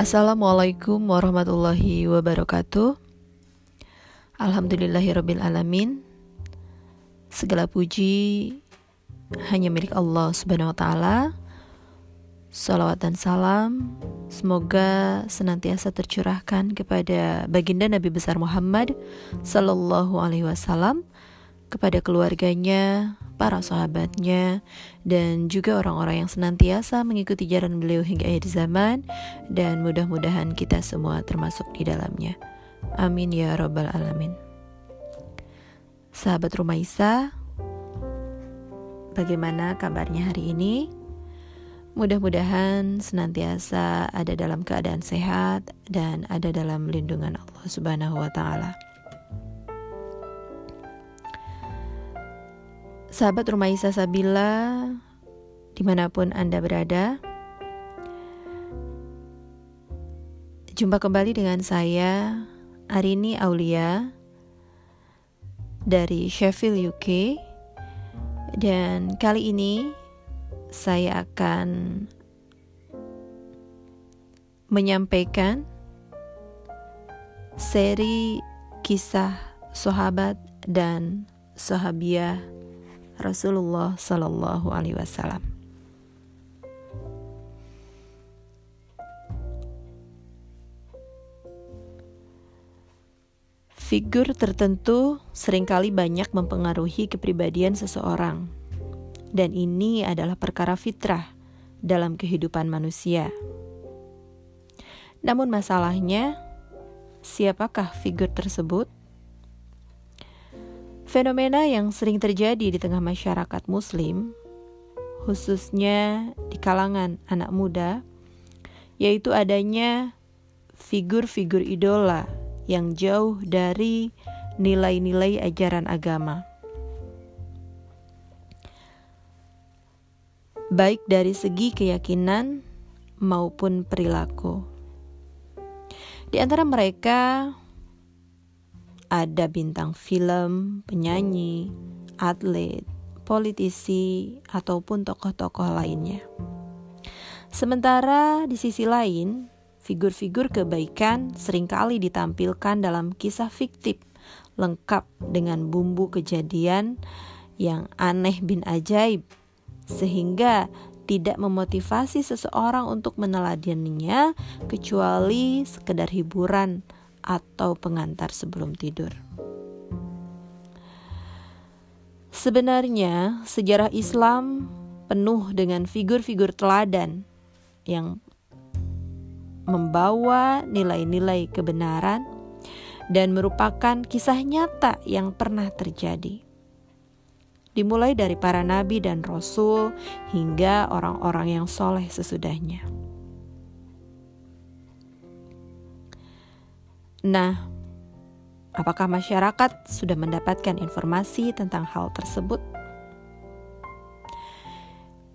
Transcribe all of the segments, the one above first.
Assalamualaikum warahmatullahi wabarakatuh. Alhamdulillahirrabbilalamin Segala puji hanya milik Allah subhanahu wa ta'ala. Salawat dan salam Semoga senantiasa tercurahkan kepada baginda Nabi besar Muhammad Sallallahu alaihi wasallam Kepada keluarganya, para sahabatnya, dan juga orang-orang yang senantiasa mengikuti jalan beliau hingga akhir zaman, dan mudah-mudahan kita semua termasuk di dalamnya. Amin ya Rabbal 'Alamin. Sahabat Rumaisa, bagaimana kabarnya hari ini? Mudah-mudahan senantiasa ada dalam keadaan sehat dan ada dalam lindungan Allah Subhanahu wa Ta'ala. Sahabat Rumah Isa Sabila, di mana pun Anda berada, jumpa kembali dengan saya, Arini Aulia, dari Sheffield UK, dan kali ini saya akan menyampaikan seri kisah sahabat dan sahabiah Rasulullah Sallallahu Alaihi Wasallam. Figur tertentu sering kali banyak mempengaruhi kepribadian seseorang, dan ini adalah perkara fitrah dalam kehidupan manusia. Namun, masalahnya, siapakah figur tersebut? Fenomena yang sering terjadi di tengah masyarakat Muslim, khususnya di kalangan anak muda, yaitu adanya figur-figur idola yang jauh dari nilai-nilai ajaran agama. Baik dari segi keyakinan maupun perilaku. Di antara mereka ada bintang film, penyanyi, atlet, politisi, ataupun tokoh-tokoh lainnya. Sementara di sisi lain, figur-figur kebaikan sering kali ditampilkan dalam kisah fiktif lengkap dengan bumbu kejadian yang aneh bin ajaib sehingga tidak memotivasi seseorang untuk meneladaninya kecuali sekedar hiburan atau pengantar sebelum tidur. Sebenarnya, sejarah Islam penuh dengan figur-figur teladan yang membawa nilai-nilai kebenaran dan merupakan kisah nyata yang pernah terjadi. Dimulai dari para nabi dan rasul hingga orang-orang yang soleh sesudahnya. Nah, apakah masyarakat sudah mendapatkan informasi tentang hal tersebut?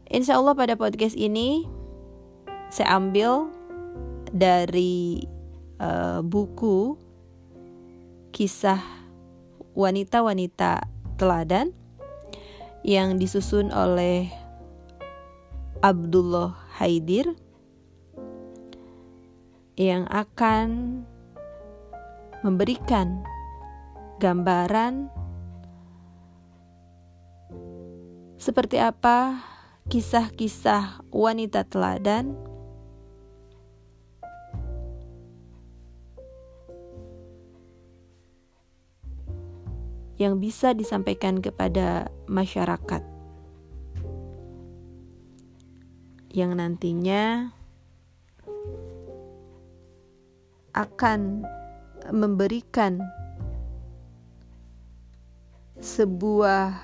Insya Allah pada podcast ini saya ambil dari uh, buku kisah wanita-wanita teladan yang disusun oleh Abdullah Haidir yang akan memberikan gambaran seperti apa kisah-kisah wanita teladan. Yang bisa disampaikan kepada masyarakat. Yang nantinya akan memberikan sebuah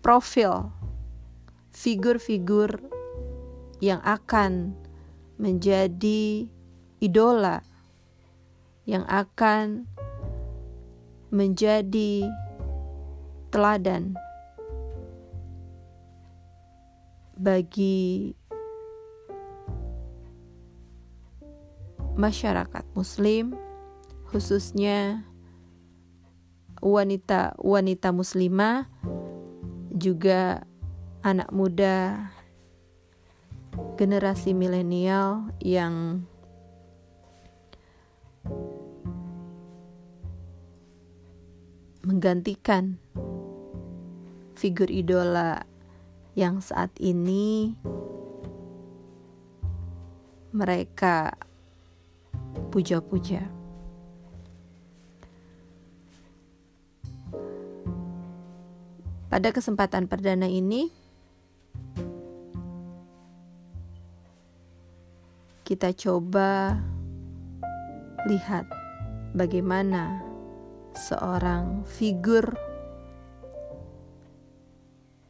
profil figur-figur yang akan menjadi idola yang akan menjadi teladan bagi masyarakat muslim khususnya wanita wanita muslimah juga anak muda generasi milenial yang menggantikan figur idola yang saat ini mereka puja-puja. Pada kesempatan perdana ini, kita coba lihat bagaimana seorang figur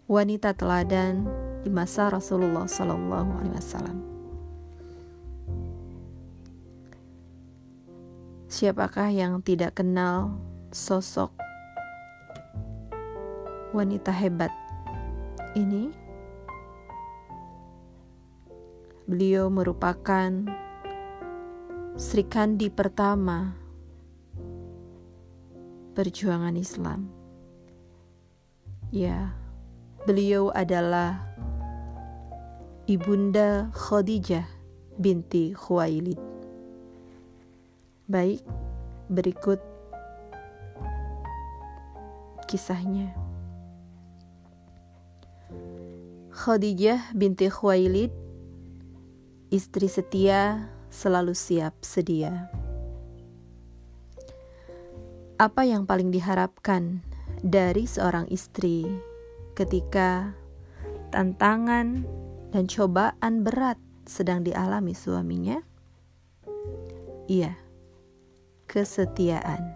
wanita teladan di masa Rasulullah Sallallahu Alaihi Wasallam. Siapakah yang tidak kenal sosok wanita hebat ini? Beliau merupakan Sri Kandi pertama perjuangan Islam. Ya, beliau adalah Ibunda Khadijah binti Khuwailid. Baik, berikut kisahnya. Khadijah binti Khuwailid, istri setia selalu siap sedia. Apa yang paling diharapkan dari seorang istri ketika tantangan dan cobaan berat sedang dialami suaminya? Iya, kesetiaan.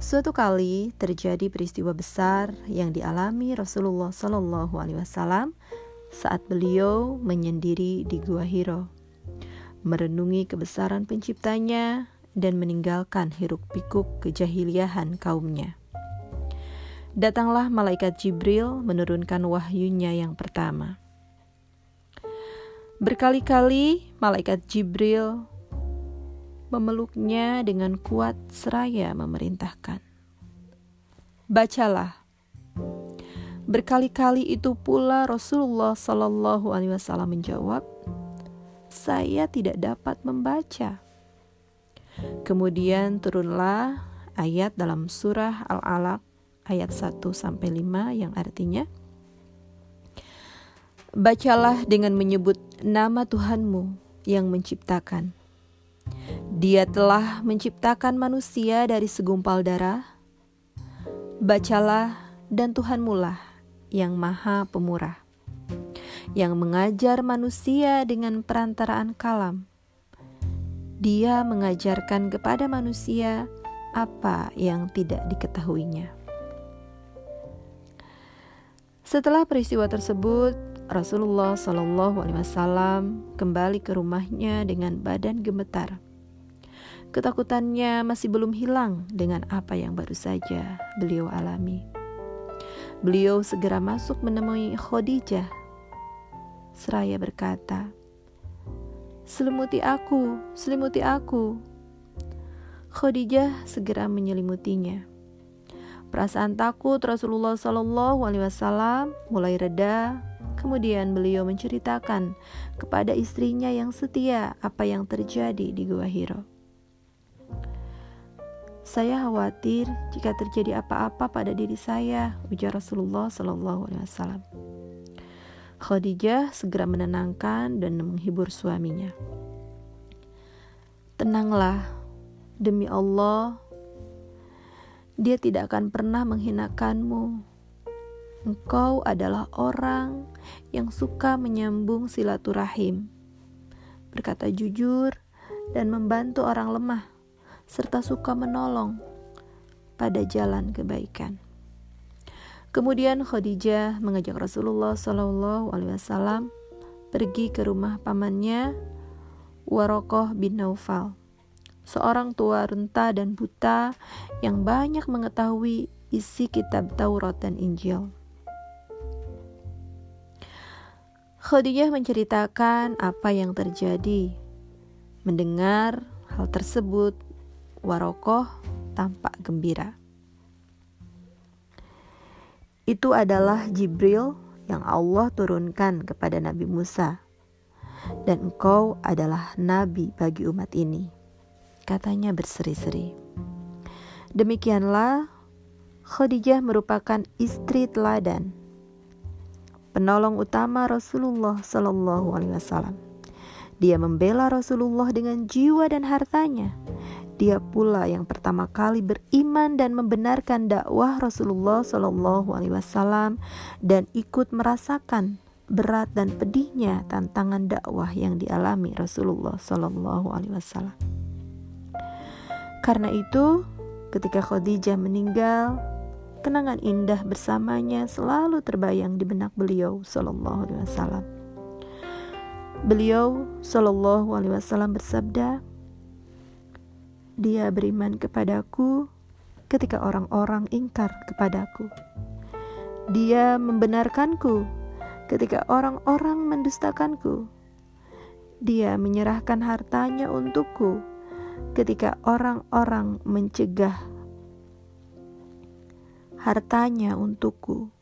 Suatu kali terjadi peristiwa besar yang dialami Rasulullah Shallallahu Alaihi Wasallam saat beliau menyendiri di Gua Hiro, merenungi kebesaran penciptanya dan meninggalkan hiruk pikuk kejahiliahan kaumnya. Datanglah malaikat Jibril menurunkan wahyunya yang pertama. Berkali-kali malaikat Jibril memeluknya dengan kuat seraya memerintahkan. Bacalah. Berkali-kali itu pula Rasulullah Shallallahu Alaihi Wasallam menjawab, saya tidak dapat membaca. Kemudian turunlah ayat dalam surah Al-Alaq ayat 1 sampai 5 yang artinya Bacalah dengan menyebut nama Tuhanmu yang menciptakan dia telah menciptakan manusia dari segumpal darah. Bacalah dan Tuhanmu lah yang maha pemurah, yang mengajar manusia dengan perantaraan kalam. Dia mengajarkan kepada manusia apa yang tidak diketahuinya. Setelah peristiwa tersebut, Rasulullah Shallallahu Alaihi Wasallam kembali ke rumahnya dengan badan gemetar Ketakutannya masih belum hilang dengan apa yang baru saja beliau alami. Beliau segera masuk menemui Khadijah. Seraya berkata, "Selimuti aku, selimuti aku." Khadijah segera menyelimutinya. Perasaan takut Rasulullah Shallallahu Alaihi Wasallam mulai reda. Kemudian beliau menceritakan kepada istrinya yang setia apa yang terjadi di Gua Hiro. Saya khawatir jika terjadi apa-apa pada diri saya, ujar Rasulullah Shallallahu Alaihi Wasallam. Khadijah segera menenangkan dan menghibur suaminya. Tenanglah, demi Allah, dia tidak akan pernah menghinakanmu. Engkau adalah orang yang suka menyambung silaturahim, berkata jujur, dan membantu orang lemah serta suka menolong pada jalan kebaikan. Kemudian Khadijah mengajak Rasulullah Shallallahu Alaihi Wasallam pergi ke rumah pamannya Warokoh bin Naufal, seorang tua renta dan buta yang banyak mengetahui isi kitab Taurat dan Injil. Khadijah menceritakan apa yang terjadi. Mendengar hal tersebut, Warokoh tampak gembira. Itu adalah Jibril yang Allah turunkan kepada Nabi Musa. Dan engkau adalah nabi bagi umat ini. Katanya berseri-seri. Demikianlah Khadijah merupakan istri teladan, penolong utama Rasulullah Shallallahu Alaihi Wasallam. Dia membela Rasulullah dengan jiwa dan hartanya. Dia pula yang pertama kali beriman dan membenarkan dakwah Rasulullah Shallallahu Alaihi Wasallam dan ikut merasakan berat dan pedihnya tantangan dakwah yang dialami Rasulullah Shallallahu Alaihi Wasallam. Karena itu, Ketika Khadijah meninggal, kenangan indah bersamanya selalu terbayang di benak beliau sallallahu alaihi wasallam. Beliau sallallahu alaihi wasallam bersabda, "Dia beriman kepadaku ketika orang-orang ingkar kepadaku. Dia membenarkanku ketika orang-orang mendustakanku. Dia menyerahkan hartanya untukku." ketika orang-orang mencegah hartanya untukku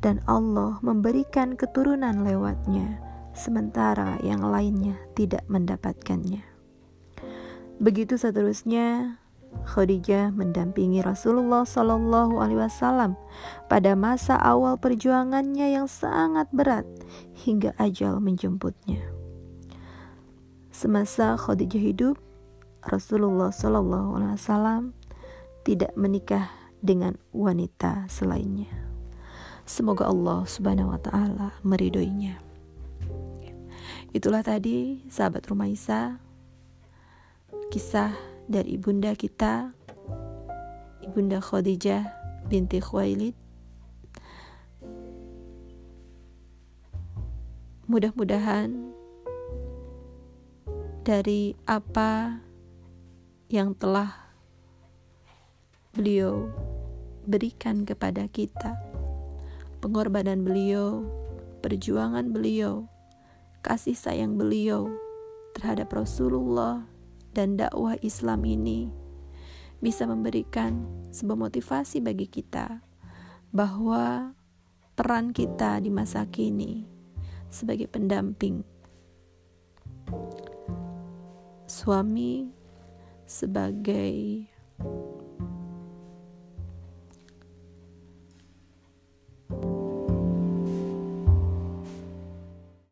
dan Allah memberikan keturunan lewatnya sementara yang lainnya tidak mendapatkannya. Begitu seterusnya Khadijah mendampingi Rasulullah Shallallahu Alaihi Wasallam pada masa awal perjuangannya yang sangat berat hingga ajal menjemputnya. Semasa Khadijah hidup, Rasulullah Shallallahu Alaihi Wasallam tidak menikah dengan wanita selainnya. Semoga Allah Subhanahu Wa Taala meridoinya. Itulah tadi sahabat Rumaisa kisah dari ibunda kita ibunda Khadijah binti Khuwailid mudah-mudahan dari apa yang telah beliau berikan kepada kita. Pengorbanan beliau, perjuangan beliau, kasih sayang beliau terhadap Rasulullah dan dakwah Islam ini bisa memberikan sebuah motivasi bagi kita bahwa peran kita di masa kini sebagai pendamping suami sebagai